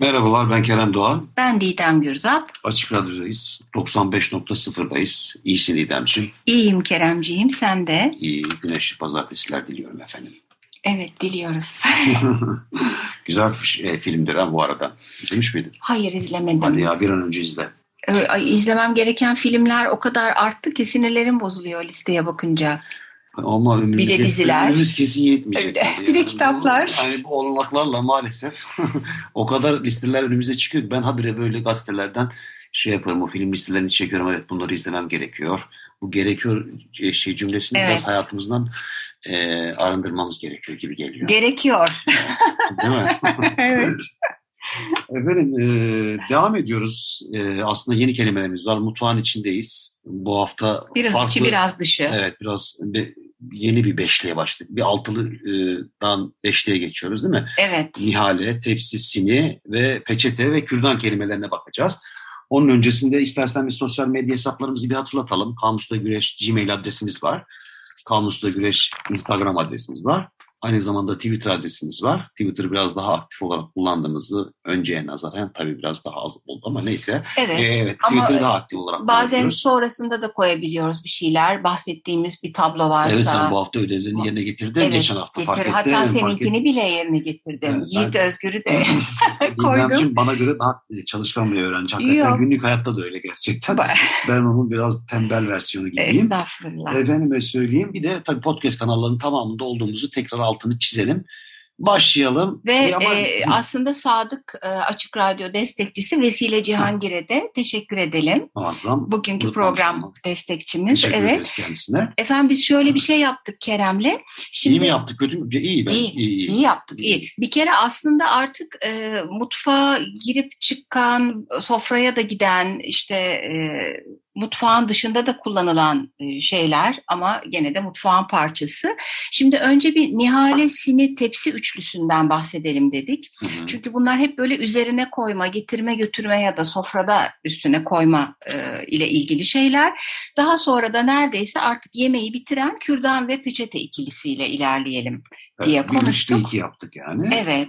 Merhabalar ben Kerem Doğan. Ben Didem Gürzap. Açık Radyo'dayız. 95.0'dayız. İyisin Didemciğim. İyiyim Keremciğim sen de. İyi güneşli pazartesiler diliyorum efendim. Evet diliyoruz. Güzel e, filmdir ha bu arada. İzlemiş miydin? Hayır izlemedim. Hadi ya bir an önce izle. Ee, izlemem gereken filmler o kadar arttı ki sinirlerim bozuluyor listeye bakınca. Ama önümüz, bir de diziler. Önümüz kesin yetmeyecek. Bir, de kitaplar. Yani bu olanaklarla maalesef o kadar listeler önümüze çıkıyor. Ben habire böyle gazetelerden şey yaparım o film listelerini çekiyorum. Evet bunları izlemem gerekiyor. Bu gerekiyor e, şey cümlesini evet. biraz hayatımızdan e, arındırmamız gerekiyor gibi geliyor. Gerekiyor. Değil mi? evet. Efendim e, devam ediyoruz. E, aslında yeni kelimelerimiz var. Mutfağın içindeyiz. Bu hafta biraz farklı, içi biraz dışı. Evet biraz be, yeni bir beşliğe başladık. Bir altılıdan beşliğe geçiyoruz değil mi? Evet. Nihale, tepsisini ve peçete ve kürdan kelimelerine bakacağız. Onun öncesinde istersen bir sosyal medya hesaplarımızı bir hatırlatalım. Kamusla Güreş Gmail adresimiz var. Kamusla Güreş Instagram adresimiz var. Aynı zamanda Twitter adresimiz var. Twitter biraz daha aktif olarak kullandığımızı önceye nazaran tabii biraz daha az oldu ama neyse. Evet, ee, evet Twitter daha aktif olarak Bazen sonrasında da koyabiliyoruz bir şeyler. Bahsettiğimiz bir tablo varsa. Evet sen bu hafta ödevlerini yerine getirdin. Evet, Geçen hafta getir. fark ettim. Hatta seninkini bile yerine getirdim. Evet, Yiğit ben, Özgür'ü de koydum. bana göre daha çalışkan bir öğrenci. Hakikaten Yok. günlük hayatta da öyle gerçekten. ben onun biraz tembel versiyonu gibiyim. Estağfurullah. Efendime söyleyeyim. Bir de tabii podcast kanallarının tamamında olduğumuzu tekrar altını çizelim. Başlayalım. Ve Ama... e, aslında Sadık e, Açık Radyo destekçisi Vesile Cihangir'e de teşekkür edelim. Muazzam. Bugünkü program destekçimiz. Teşekkür evet. ederiz kendisine. Efendim biz şöyle bir şey yaptık Kerem'le. Şimdi, iyi mi yaptık kötü mü? İyi, ben, iyi, iyi, iyi. iyi yaptık. İyi. iyi. Bir kere aslında artık e, mutfağa girip çıkan, sofraya da giden işte e, mutfağın dışında da kullanılan şeyler ama gene de mutfağın parçası. Şimdi önce bir Nihale Sini tepsi üçlüsünden bahsedelim dedik. Hı hı. Çünkü bunlar hep böyle üzerine koyma, getirme götürme ya da sofrada üstüne koyma e, ile ilgili şeyler. Daha sonra da neredeyse artık yemeği bitiren kürdan ve peçete ikilisiyle ilerleyelim diye evet, konuştuk. iki yaptık yani. Evet.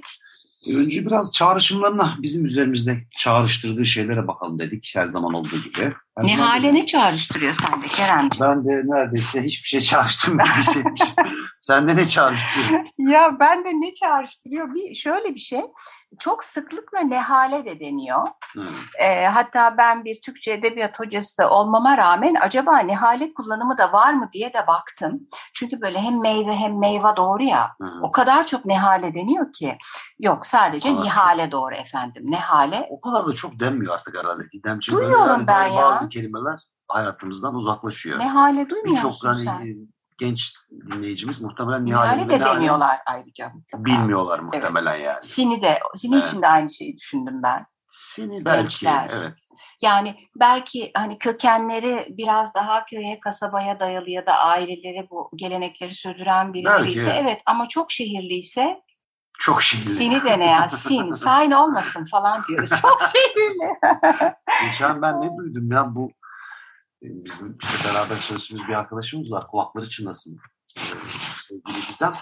Önce biraz çağrışımlarına bizim üzerimizde çağrıştırdığı şeylere bakalım dedik her zaman olduğu gibi. Her Nihale ne çağrıştırıyor sende Keremciğim? Ben de neredeyse hiçbir şey çağrıştırmıyor bir şeymiş. Sende ne çağrıştırıyor? ya ben de ne çağrıştırıyor? Bir, şöyle bir şey. Çok sıklıkla nehale de deniyor. Hmm. E, hatta ben bir Türkçe edebiyat hocası olmama rağmen acaba nehale kullanımı da var mı diye de baktım. Çünkü böyle hem meyve hem meyve doğru ya. Hmm. O kadar çok nehale deniyor ki. Yok sadece Aa, nihale doğru efendim. Nehale. O kadar da çok denmiyor artık herhalde. Didemciğim. Duyuyorum ben ya. Bazı kelimeler hayatımızdan uzaklaşıyor. Nehale duymuyor Birçok hani sen? Genç dinleyicimiz muhtemelen Nihale de demiyorlar ayrıca. Mutlaka. Bilmiyorlar muhtemelen evet. yani. Sini de, Sini evet. için de aynı şeyi düşündüm ben. Sini belki, Gençler. evet. Yani belki hani kökenleri biraz daha köye, kasabaya dayalı ya da aileleri bu gelenekleri sürdüren biri ise evet. ama çok şehirliyse çok şehirli. Sini de ne ya? Sin, sign olmasın falan diyoruz. Çok şehirli. Geçen ben ne duydum ya bu bizim işte beraber çalıştığımız bir arkadaşımız var. Kulakları çınlasın. Ee, sevgili Gizem.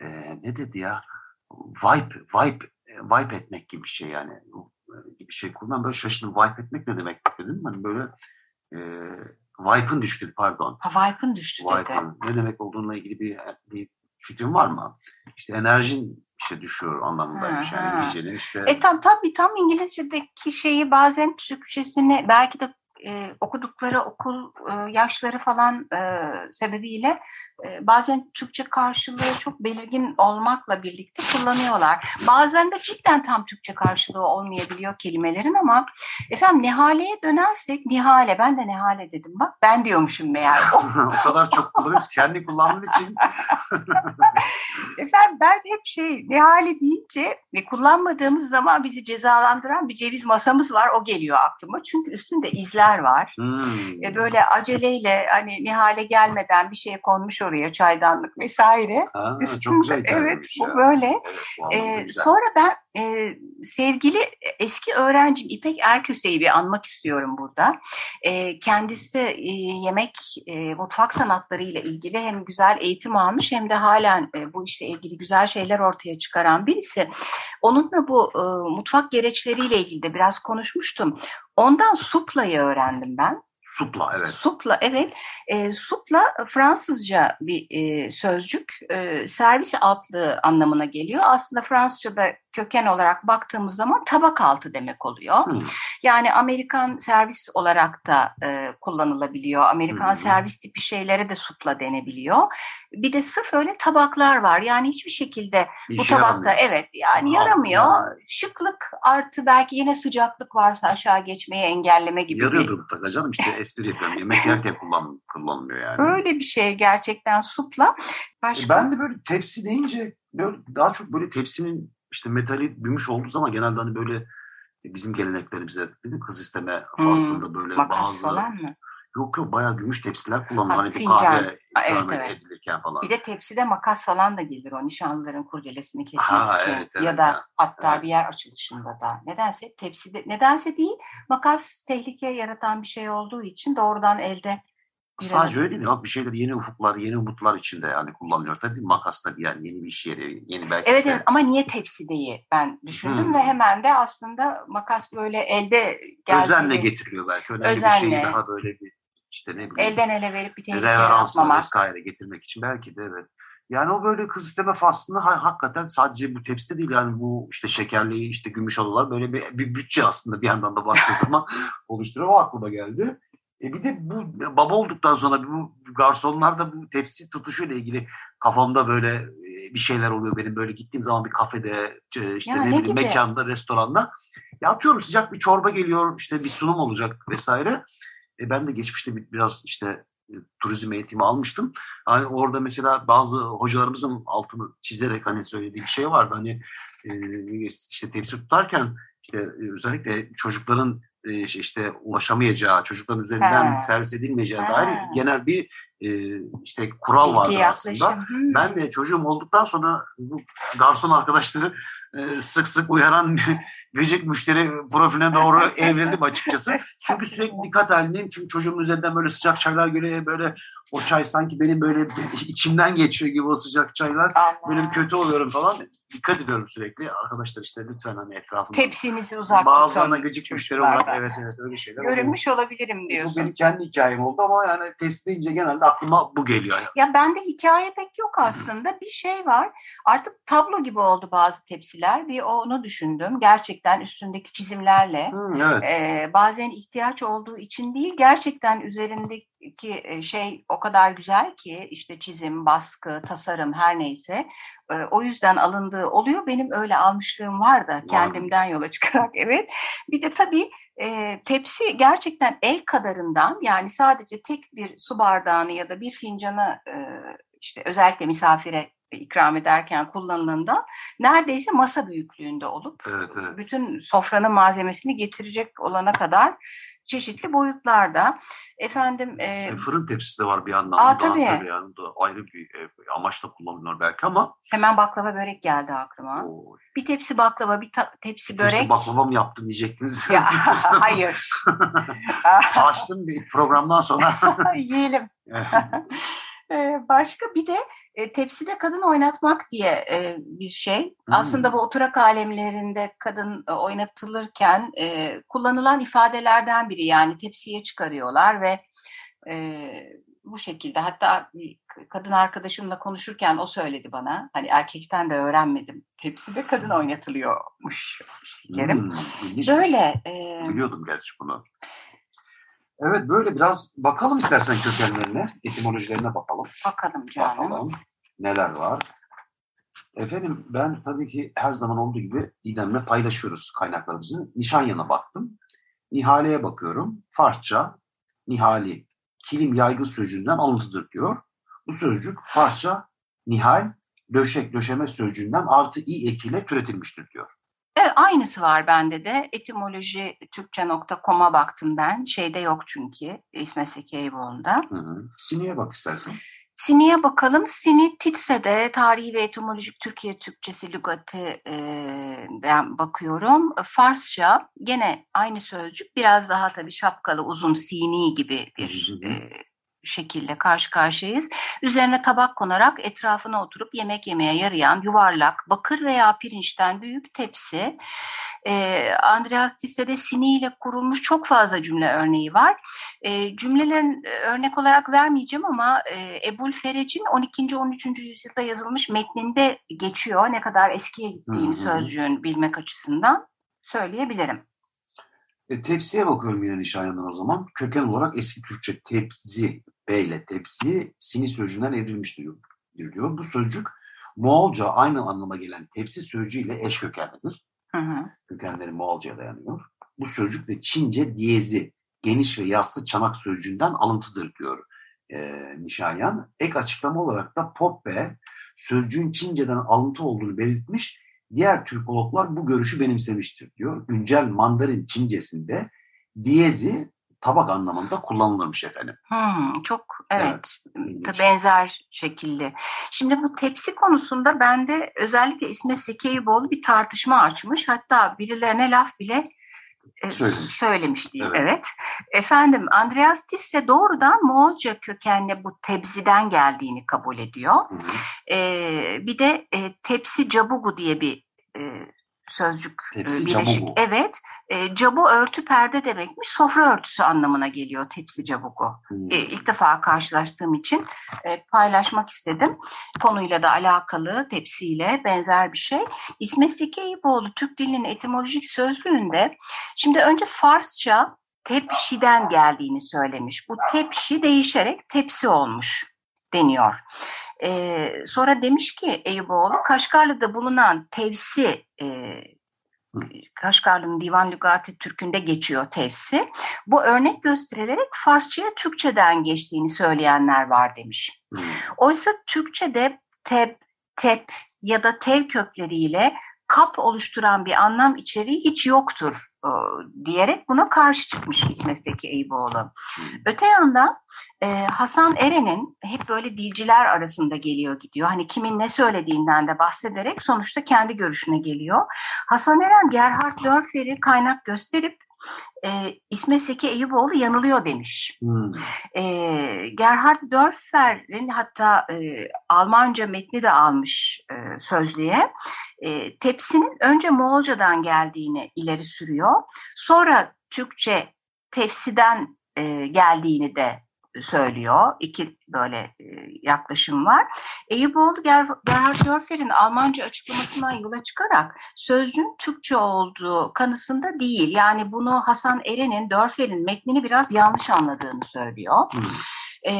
Ee, ne dedi ya? Vibe, vibe, vibe etmek gibi bir şey yani. Gibi bir şey kullan. Böyle şaşırdım. Vibe etmek ne demek dedim. Hani böyle e, vibe'ın düştü pardon. Ha, vibe'ın düştü vibe'ın. Ne demek olduğunla ilgili bir, bir fikrin var mı? İşte enerjin işte düşüyor anlamındaymış yani gecenin işte. E tam tabii tam İngilizce'deki şeyi bazen Türkçesini belki de okudukları okul yaşları falan sebebiyle bazen Türkçe karşılığı çok belirgin olmakla birlikte kullanıyorlar. Bazen de cidden tam Türkçe karşılığı olmayabiliyor kelimelerin ama efendim Nihale'ye dönersek Nihale ben de Nihale dedim bak ben diyormuşum meğer. o kadar çok kullanıyoruz kendi kullandığın için. efendim ben hep şey Nihale deyince ve kullanmadığımız zaman bizi cezalandıran bir ceviz masamız var o geliyor aklıma. Çünkü üstünde izler var. Hmm. E, böyle aceleyle hani Nihale gelmeden bir şey konmuş oraya çaydanlık vesaire. Ha, Üstünde, çok güzel Evet bu ya. böyle. Evet, ee, sonra ben e, sevgili eski öğrencim İpek Erköse'yi bir anmak istiyorum burada. E, kendisi e, yemek, e, mutfak sanatları ile ilgili hem güzel eğitim almış hem de halen e, bu işle ilgili güzel şeyler ortaya çıkaran birisi. Onunla bu e, mutfak gereçleriyle ilgili de biraz konuşmuştum. Ondan suplayı öğrendim ben. Supla evet. Supla evet. E, supla Fransızca bir e, sözcük. E, servis altlığı anlamına geliyor. Aslında Fransızca'da köken olarak baktığımız zaman tabak altı demek oluyor. Hmm. Yani Amerikan servis olarak da e, kullanılabiliyor. Amerikan hmm. servis tipi şeylere de supla denebiliyor. Bir de sırf öyle tabaklar var. Yani hiçbir şekilde bir bu tabakta yaramıyor. evet yani yaramıyor. Yani. Şıklık artı belki yine sıcaklık varsa aşağı geçmeyi engelleme gibi. Yarıyordur mutlaka canım işte espri yapıyorum. Yemek yerken kullan, kullanılıyor yani. Öyle bir şey gerçekten supla. Başka? Ben de böyle tepsi deyince böyle daha çok böyle tepsinin işte metali gümüş olduğu zaman genelde hani böyle bizim geleneklerimize değil mi? kız isteme faslında hmm, böyle makas bazı falan mı? Yok yok bayağı gümüş tepsiler kullanılıyor. Hani bu kahve evet, evet. edilirken falan. Bir de tepside makas falan da gelir o nişanlıların kurdelesini kesmek ha, için. Evet, evet, ya da ya. hatta evet. bir yer açılışında da. Nedense tepside, nedense değil makas tehlike yaratan bir şey olduğu için doğrudan elde Sadece öyle değil mi? Bir şeyler yeni ufuklar, yeni umutlar içinde yani kullanılıyor. Tabii makas da bir yani yeni bir iş yeri, yeni belki Evet, evet ama niye tepsi değil ben düşündüm hmm. ve hemen de aslında makas böyle elde geldi. Özenle getiriliyor belki. Önemli Özenle. bir şeyi daha böyle bir işte ne bileyim. Elden ele verip bir tehlike yaratmamak. vesaire getirmek için belki de evet. Yani o böyle kız isteme faslında ha, hakikaten sadece bu tepside değil yani bu işte şekerli işte gümüş alılar böyle bir, bir bütçe aslında bir yandan da baktığı zaman oluşturuyor. O aklıma geldi. E bir de bu baba olduktan sonra bu garsonlarda bu tepsi tutuşuyla ilgili kafamda böyle e, bir şeyler oluyor benim böyle gittiğim zaman bir kafede işte ya ne, ne bileyim mekanda restoranda ya atıyorum sıcak bir çorba geliyor işte bir sunum olacak vesaire e ben de geçmişte biraz işte e, turizm eğitimi almıştım. Hani orada mesela bazı hocalarımızın altını çizerek hani söylediği bir şey vardı. Hani e, işte tepsi tutarken işte e, özellikle çocukların e, işte ulaşamayacağı, çocukların üzerinden He. servis edilmeyeceği He. dair genel bir e, işte kural vardı aslında. Hmm. Ben de çocuğum olduktan sonra bu garson arkadaşları e, sık sık uyaran gıcık müşteri profiline doğru evrildim açıkçası. Çünkü sürekli dikkat halindeyim. Çünkü çocuğumun üzerinden böyle sıcak çaylar göre böyle o çay sanki benim böyle içimden geçiyor gibi o sıcak çaylar. Allah. Böyle bir kötü oluyorum falan. Dikkat ediyorum sürekli. Arkadaşlar işte lütfen hani etrafında. Tepsinizi uzak Bazılarına gıcık müşteri olarak evet evet öyle şeyler. Görünmüş oluyor. olabilirim diyorsun. Bu benim kendi hikayem oldu ama yani tepsi deyince genelde aklıma bu geliyor. Ya bende hikaye pek yok aslında. Bir şey var. Artık tablo gibi oldu bazı tepsiler. Bir onu düşündüm. Gerçekten üstündeki çizimlerle. Hmm, evet. e, bazen ihtiyaç olduğu için değil. Gerçekten üzerindeki şey o kadar güzel ki işte çizim, baskı, tasarım her neyse. E, o yüzden alındığı oluyor. Benim öyle almışlığım var da kendimden yola çıkarak evet. Bir de tabii e, tepsi gerçekten el kadarından yani sadece tek bir su bardağını ya da bir fincanı e, işte özellikle misafire ikram ederken kullanıldığında neredeyse masa büyüklüğünde olup evet, evet. bütün sofranın malzemesini getirecek olana kadar çeşitli boyutlarda. Efendim e, e, fırın tepsisi de var bir yandan. Aa, tabii. tabii yani da ayrı bir e, amaçla kullanılıyor belki ama. Hemen baklava börek geldi aklıma. Oy. Bir tepsi baklava, bir ta- tepsi börek. Tepsi baklava mı yaptın diyecektiniz. Ya, hayır. Açtım bir programdan sonra. Yiyelim. Başka bir de e, tepside kadın oynatmak diye e, bir şey. Hmm. Aslında bu oturak alemlerinde kadın e, oynatılırken e, kullanılan ifadelerden biri. Yani tepsiye çıkarıyorlar ve e, bu şekilde hatta kadın arkadaşımla konuşurken o söyledi bana hani erkekten de öğrenmedim tepside kadın oynatılıyormuş Kerim. Hmm, Böyle. E, Biliyordum gerçi bunu. Evet böyle biraz bakalım istersen kökenlerine, etimolojilerine bakalım. Bakalım canım. Bakalım neler var. Efendim ben tabii ki her zaman olduğu gibi İdem'le paylaşıyoruz kaynaklarımızı. Nişanyan'a baktım. Nihale'ye bakıyorum. Farsça, Nihali, kilim yaygı sözcüğünden alıntıdır diyor. Bu sözcük Farsça, Nihal, döşek, döşeme sözcüğünden artı i ekiyle türetilmiştir diyor. Evet, aynısı var bende de. Etimoloji Türkçe.com'a baktım ben. Şeyde yok çünkü. İsmet Seki Eyüboğlu'nda. Sini'ye bak istersen. Sini'ye bakalım. Sini Titse'de Tarihi ve Etimolojik Türkiye Türkçesi Lügatı,'den bakıyorum. Farsça gene aynı sözcük. Biraz daha tabii şapkalı uzun Sini gibi bir e, şekilde karşı karşıyayız. Üzerine tabak konarak etrafına oturup yemek yemeye yarayan yuvarlak, bakır veya pirinçten büyük tepsi. Ee, Andreas Tisse'de Sini ile kurulmuş çok fazla cümle örneği var. Ee, cümlelerin e, örnek olarak vermeyeceğim ama e, Ebul Ferec'in 12. 13. yüzyılda yazılmış metninde geçiyor. Ne kadar eskiye gittiğini sözcüğün bilmek açısından söyleyebilirim. E, tepsiye bakıyorum yine Nişanyan'dan o zaman. Köken olarak eski Türkçe tepsi, B ile tepsi, sini sözcüğünden evrilmiştir diyor. Bu sözcük Moğolca aynı anlama gelen tepsi sözcüğüyle eş kökenlidir. Hı hı. Kökenleri Moğolca'ya dayanıyor. Bu sözcük de Çince diyezi, geniş ve yassı çanak sözcüğünden alıntıdır diyor e, Nişanyan. Ek açıklama olarak da Poppe sözcüğün Çince'den alıntı olduğunu belirtmiş. Diğer Türkologlar bu görüşü benimsemiştir diyor. Güncel Mandarin Çincesinde diyezi tabak anlamında kullanılırmış efendim. Hmm, çok evet, Evet, benzer şekilde. Şimdi bu tepsi konusunda bende özellikle İsmet Sekeyboğlu bir tartışma açmış. Hatta birilerine laf bile e, Söylemiş. söylemiş diyeyim. Evet. Evet. Efendim Andreas Tisse doğrudan Moğolca kökenli bu tebziden geldiğini kabul ediyor. Hı hı. Ee, bir de e, tepsi cabugu diye bir sözcük e, Tepsi birleşik. cabugu. Evet. E, cabu örtü perde demekmiş. Sofra örtüsü anlamına geliyor tepsi cabugu. Hı. E, ilk defa karşılaştığım için e, paylaşmak istedim. Konuyla da alakalı tepsiyle benzer bir şey. İsmet Zeki Eyüboğlu Türk dilinin etimolojik sözlüğünde şimdi önce Farsça tepşiden geldiğini söylemiş. Bu tepşi değişerek tepsi olmuş deniyor. E, sonra demiş ki Eyüboğlu Kaşgarlı'da bulunan tevsi e, Kaşgarlı'nın Divan Lügati Türk'ünde geçiyor tevsi. Bu örnek gösterilerek Farsçaya Türkçeden geçtiğini söyleyenler var demiş. Oysa Türkçe'de tep, tep ya da tev kökleriyle kap oluşturan bir anlam içeriği hiç yoktur e, diyerek buna karşı çıkmış İsmet Zeki Eyüboğlu. Hı. Öte yandan e, Hasan Eren'in hep böyle dilciler arasında geliyor gidiyor. Hani kimin ne söylediğinden de bahsederek sonuçta kendi görüşüne geliyor. Hasan Eren Gerhard Lörfer'i kaynak gösterip e, İsmet Zeki Eyüboğlu yanılıyor demiş. Hı. E, Gerhard Dörfer'in hatta e, Almanca metni de almış e, sözlüğe. E, tepsinin önce Moğolcadan geldiğini ileri sürüyor. Sonra Türkçe tefsiden e, geldiğini de söylüyor. İki böyle e, yaklaşım var. Eyüboğlu Ger Gerhard Dörfer'in Almanca açıklamasından yola çıkarak sözcüğün Türkçe olduğu kanısında değil. Yani bunu Hasan Eren'in Dörfer'in metnini biraz yanlış anladığını söylüyor. Hı. E,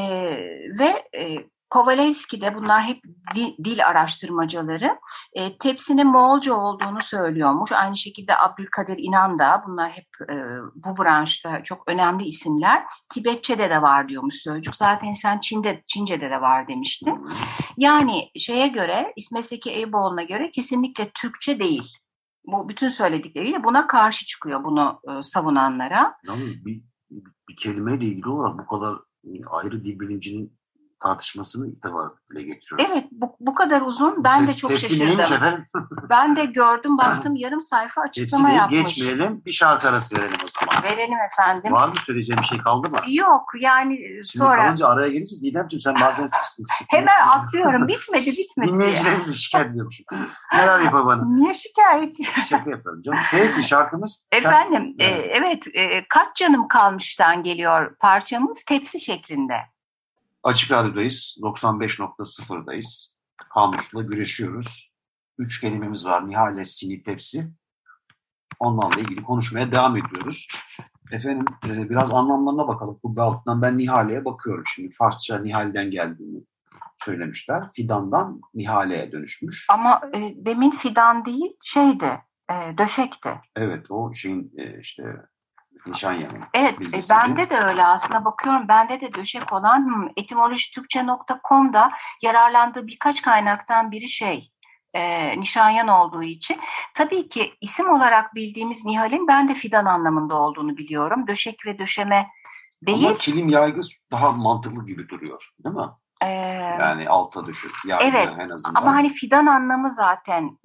ve e, Kovalevski de bunlar hep dil, araştırmacıları e, tepsinin Moğolca olduğunu söylüyormuş. Aynı şekilde Abdülkadir İnan da bunlar hep e, bu branşta çok önemli isimler. Tibetçe'de de var diyormuş sözcük. Zaten sen Çin'de, Çince'de de var demiştin. Yani şeye göre İsmet Zeki Eyüboğlu'na göre kesinlikle Türkçe değil. Bu bütün söyledikleriyle buna karşı çıkıyor bunu e, savunanlara. Yalnız bir, bir kelimeyle ilgili olarak bu kadar e, ayrı dil bilimcinin tartışmasını ilk defa dile getiriyoruz. Evet bu, bu kadar uzun ben de çok tepsi şaşırdım. efendim? Ben de gördüm baktım yarım sayfa açıklama yapmış. geçmeyelim. Bir şarkı arası verelim o zaman. Verelim efendim. Var mı söyleyeceğim bir şey kaldı mı? Yok yani Şimdi sonra kalınca araya geleceğiz. Didemciğim sen bazen... hemen atlıyorum bitmedi bitmedi. Dinleyicilerimizi şikayet ediyormuşum. Neler bana? Niye şikayet? Şaka yapıyorum canım. Peki şarkımız... sen- Efendim e, Evet. evet e, kaç canım kalmıştan geliyor parçamız tepsi şeklinde. Açık Radyo'dayız. 95.0'dayız. Kamusla güreşiyoruz. Üç kelimemiz var. Nihale, Sini, Tepsi. Onlarla ilgili konuşmaya devam ediyoruz. Efendim e, biraz anlamlarına bakalım. Kubbe altından ben Nihale'ye bakıyorum şimdi. Farsça Nihal'den geldiğini söylemişler. Fidandan Nihale'ye dönüşmüş. Ama e, demin fidan değil şeydi, e, döşekti. Evet o şeyin e, işte nişan yanı. Evet, e, bende de öyle aslında bakıyorum. Bende de döşek olan hmm, etimolojitürkçe.com'da yararlandığı birkaç kaynaktan biri şey, e, Nişanyan olduğu için. Tabii ki isim olarak bildiğimiz Nihal'in ben de fidan anlamında olduğunu biliyorum. Döşek ve döşeme değil. Ama kilim yaygı daha mantıklı gibi duruyor değil mi? Ee, yani alta düşük. Yani evet en azından. ama hani fidan anlamı zaten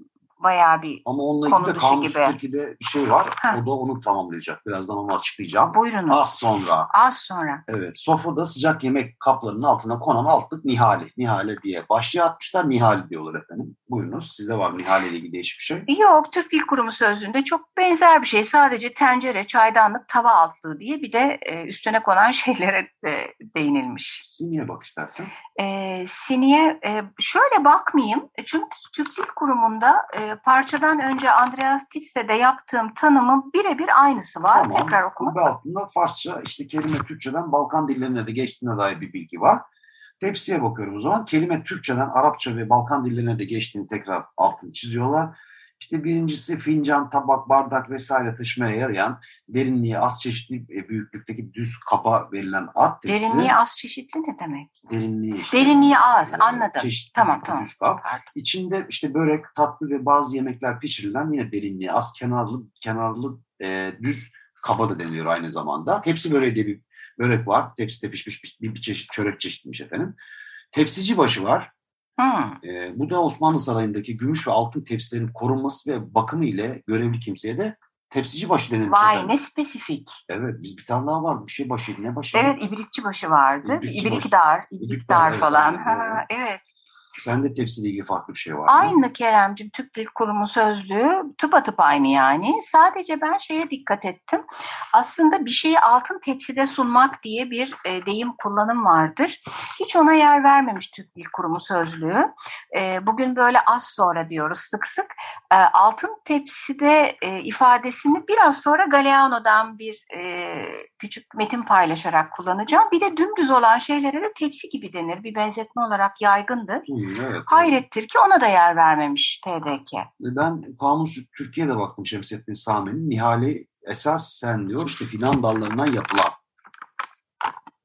bayağı bir Ama onunla ilgili de Kamus Türkiye'de bir şey var. Heh. O da onu tamamlayacak. Birazdan onu açıklayacağım. Buyurunuz. Az sonra. Az sonra. Evet. Sofrada sıcak yemek kaplarının altına konan altlık Nihali. Nihale diye başlığı atmışlar. Nihali diyorlar efendim. Buyurunuz. Sizde var mı Nihale ile ilgili değişik bir şey? Yok. Türk Dil Kurumu sözlüğünde çok benzer bir şey. Sadece tencere, çaydanlık, tava altlığı diye bir de e, üstüne konan şeylere de değinilmiş. Siniye bak istersen. E, siniye e, şöyle bakmayayım. E, çünkü Türk Dil Kurumu'nda e, parçadan önce Andreas Titse'de yaptığım tanımın birebir aynısı var. Tamam. Tekrar okumak. Kubbe altında Farsça işte kelime Türkçeden Balkan dillerine de geçtiğine dair bir bilgi var. Tepsiye bakıyorum o zaman. Kelime Türkçeden Arapça ve Balkan dillerine de geçtiğini tekrar altını çiziyorlar. İşte birincisi fincan, tabak, bardak vesaire taşımaya yarayan derinliği az çeşitli e, büyüklükteki düz kaba verilen at tepsi. Derinliği az çeşitli ne demek? Derinliği işte. Derinliği az e, anladım. Çeşitli tamam tamam. Düz kap. İçinde işte börek, tatlı ve bazı yemekler pişirilen yine derinliği az kenarlı kenarlı e, düz kaba da deniliyor aynı zamanda. Tepsi böreği diye bir börek var. Tepside pişmiş bir, bir, bir çeşit çörek çeşitmiş efendim. Tepsici başı var. E, bu da Osmanlı Sarayı'ndaki gümüş ve altın tepsilerin korunması ve bakımı ile görevli kimseye de tepsici başı denilmiş. Vay efendim. ne spesifik. Evet biz bir tane daha var bir şey başıydı ne başı? Evet ibrikçi başı vardı. İbrikçi İbrikdar, başı. İbrikdar falan. Evet, ha, evet. Sende tepsiyle ilgili farklı bir şey var Aynı? Keremcim Türk Dil Kurumu sözlüğü tıpatıp aynı yani. Sadece ben şeye dikkat ettim. Aslında bir şeyi altın tepside sunmak diye bir e, deyim kullanım vardır. Hiç ona yer vermemiş Türk Dil Kurumu sözlüğü. E, bugün böyle az sonra diyoruz sık sık. E, altın tepside e, ifadesini biraz sonra Galeano'dan bir e, küçük metin paylaşarak kullanacağım. Bir de dümdüz olan şeylere de tepsi gibi denir. Bir benzetme olarak yaygındır. Evet. Hayrettir ki ona da yer vermemiş TDK. Ben Kamus Türkiye'de baktım Şemsettin Sami'nin. Nihali esas sen diyor işte fidan dallarından yapılan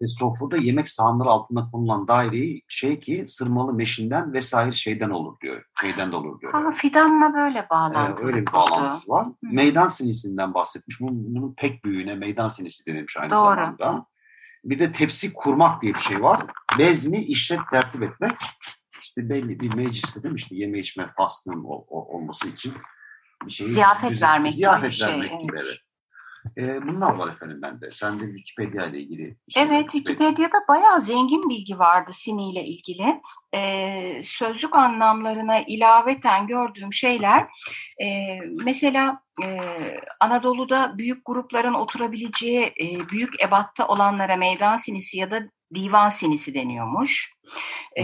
ve sofrada yemek sahanları altında konulan daireyi şey ki sırmalı meşinden vesaire şeyden olur diyor. Şeyden de olur diyor. Ha, fidanla böyle bağlantılı. Ee, öyle bir bağlantısı var. Hı. Meydan sinisinden bahsetmiş. Bunun, bunun pek büyüğüne meydan sinisi denilmiş aynı Doğru. zamanda. Bir de tepsi kurmak diye bir şey var. Bezmi işlet tertip etmek işte belli bir mecliste değil mi işte yeme içme faslının olması için bir şey ziyafet güzel, vermek ziyafet gibi vermek şey, gibi evet. evet. E, bunlar var efendim bende. Sen de Wikipedia ile ilgili. Şey evet Wikipedia'da bayağı zengin bilgi vardı Sini ile ilgili. E, sözlük anlamlarına ilaveten gördüğüm şeyler e, mesela e, Anadolu'da büyük grupların oturabileceği e, büyük ebatta olanlara meydan sinisi ya da divan sinisi deniyormuş. E,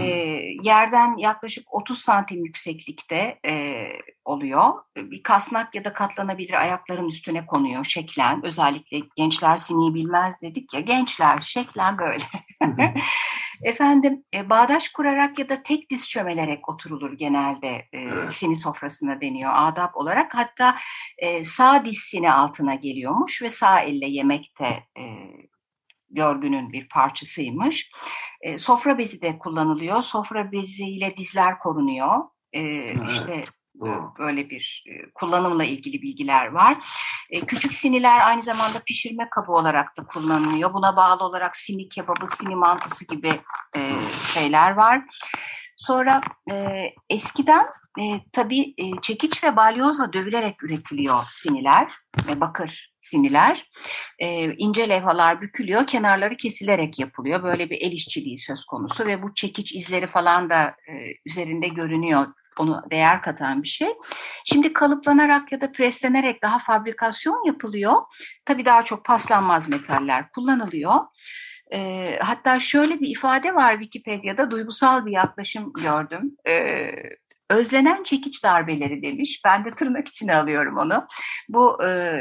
yerden yaklaşık 30 santim yükseklikte e, oluyor. Bir kasnak ya da katlanabilir ayakların üstüne konuyor şeklen. Özellikle gençler siniyi bilmez dedik ya. Gençler şeklen böyle. Efendim e, bağdaş kurarak ya da tek diz çömelerek oturulur genelde e, evet. sini sofrasına deniyor adap olarak. Hatta e, sağ diz sini altına geliyormuş ve sağ elle yemekte e, görgünün bir parçasıymış. E, sofra bezi de kullanılıyor. Sofra beziyle dizler korunuyor. E, evet. İşte böyle bir kullanımla ilgili bilgiler var. Küçük siniler aynı zamanda pişirme kabı olarak da kullanılıyor. Buna bağlı olarak sini kebabı, sini mantısı gibi şeyler var. Sonra eskiden tabii çekiç ve balyozla dövülerek üretiliyor siniler, bakır siniler. ince levhalar bükülüyor, kenarları kesilerek yapılıyor. Böyle bir el işçiliği söz konusu ve bu çekiç izleri falan da üzerinde görünüyor onu değer katan bir şey. Şimdi kalıplanarak ya da preslenerek daha fabrikasyon yapılıyor. Tabii daha çok paslanmaz metaller kullanılıyor. E, hatta şöyle bir ifade var Wikipedia'da duygusal bir yaklaşım gördüm. E, özlenen çekiç darbeleri demiş. Ben de tırnak içine alıyorum onu. Bu e,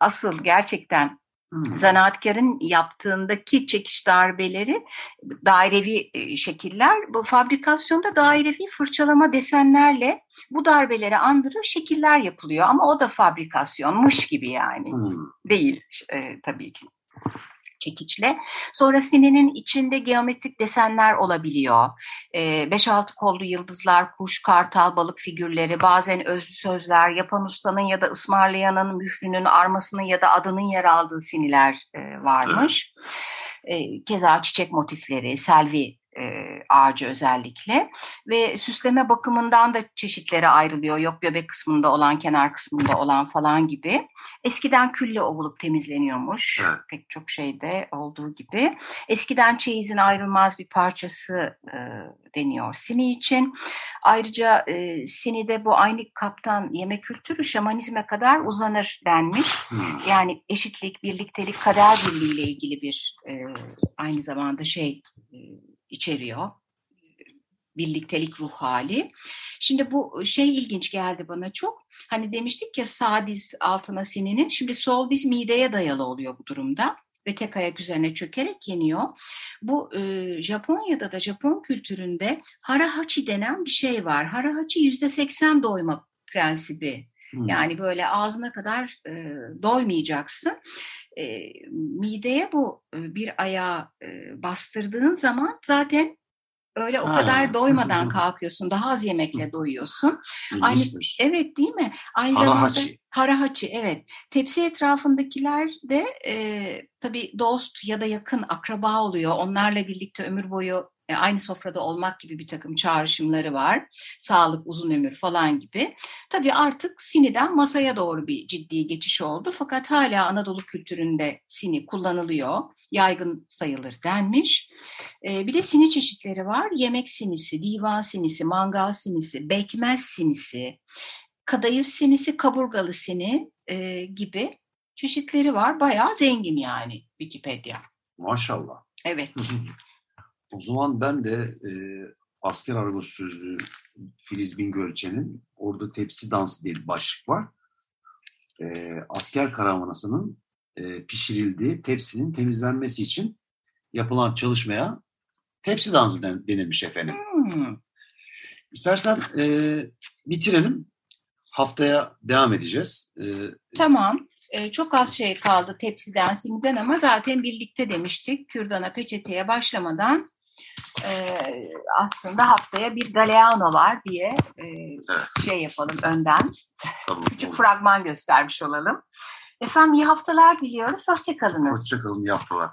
asıl gerçekten Hmm. Zanaatkarın yaptığındaki çekiş darbeleri dairevi şekiller. Bu fabrikasyonda dairevi fırçalama desenlerle bu darbeleri andırır şekiller yapılıyor. Ama o da fabrikasyonmuş gibi yani. Hmm. Değil e, tabii ki çekiçle. Sonra sininin içinde geometrik desenler olabiliyor. 5-6 kollu yıldızlar, kuş, kartal, balık figürleri, bazen özlü sözler, yapan ustanın ya da ısmarlayanın mührünün, armasının ya da adının yer aldığı siniler varmış. E, keza çiçek motifleri, selvi e, ağacı özellikle ve süsleme bakımından da çeşitlere ayrılıyor. Yok göbek kısmında olan, kenar kısmında olan falan gibi. Eskiden külle ovulup temizleniyormuş. Evet. Pek çok şeyde olduğu gibi. Eskiden çeyizin ayrılmaz bir parçası e, deniyor sini için. Ayrıca e, sinide bu aynı kaptan yeme kültürü şamanizme kadar uzanır denmiş. Hmm. Yani eşitlik, birliktelik, kader birliği ile ilgili bir e, aynı zamanda şey içeriyor. Birliktelik ruh hali. Şimdi bu şey ilginç geldi bana çok. Hani demiştik ya sağ diz altına sininin. Şimdi sol diz mideye dayalı oluyor bu durumda ve tek ayak üzerine çökerek yeniyor. Bu e, Japonya'da da Japon kültüründe harahachi denen bir şey var. Harahachi yüzde seksen doyma prensibi. Hmm. Yani böyle ağzına kadar e, doymayacaksın. E, mideye bu bir ayağı e, bastırdığın zaman zaten öyle o Ha. kadar doymadan kalkıyorsun. Daha az yemekle doyuyorsun. Aynı, evet değil mi? Aynı zamanda Harahachi. harahachi evet. Tepsi etrafındakiler de e, tabii dost ya da yakın akraba oluyor. Onlarla birlikte ömür boyu aynı sofrada olmak gibi bir takım çağrışımları var. Sağlık, uzun ömür falan gibi. Tabii artık siniden masaya doğru bir ciddi geçiş oldu. Fakat hala Anadolu kültüründe sini kullanılıyor. Yaygın sayılır denmiş. E, bir de sini çeşitleri var. Yemek sinisi, divan sinisi, mangal sinisi, bekmez sinisi, kadayıf sinisi, kaburgalı sini e, gibi çeşitleri var. Bayağı zengin yani Wikipedia. Maşallah. Evet. O zaman ben de e, asker arabası sözlüğü Filiz Bingölçen'in orada tepsi dansı diye bir başlık var. E, asker karavanasının e, pişirildiği tepsinin temizlenmesi için yapılan çalışmaya tepsi dansı den- denilmiş efendim. Hmm. İstersen e, bitirelim. Haftaya devam edeceğiz. E, Tamam. Ee, çok az şey kaldı tepsiden, simiden ama zaten birlikte demiştik. Kürdana peçeteye başlamadan e, aslında haftaya bir Galeano var diye e, şey yapalım önden. tamam. Küçük fragman göstermiş olalım. Efendim iyi haftalar diliyoruz. Hoşçakalınız. Hoşçakalın, iyi haftalar.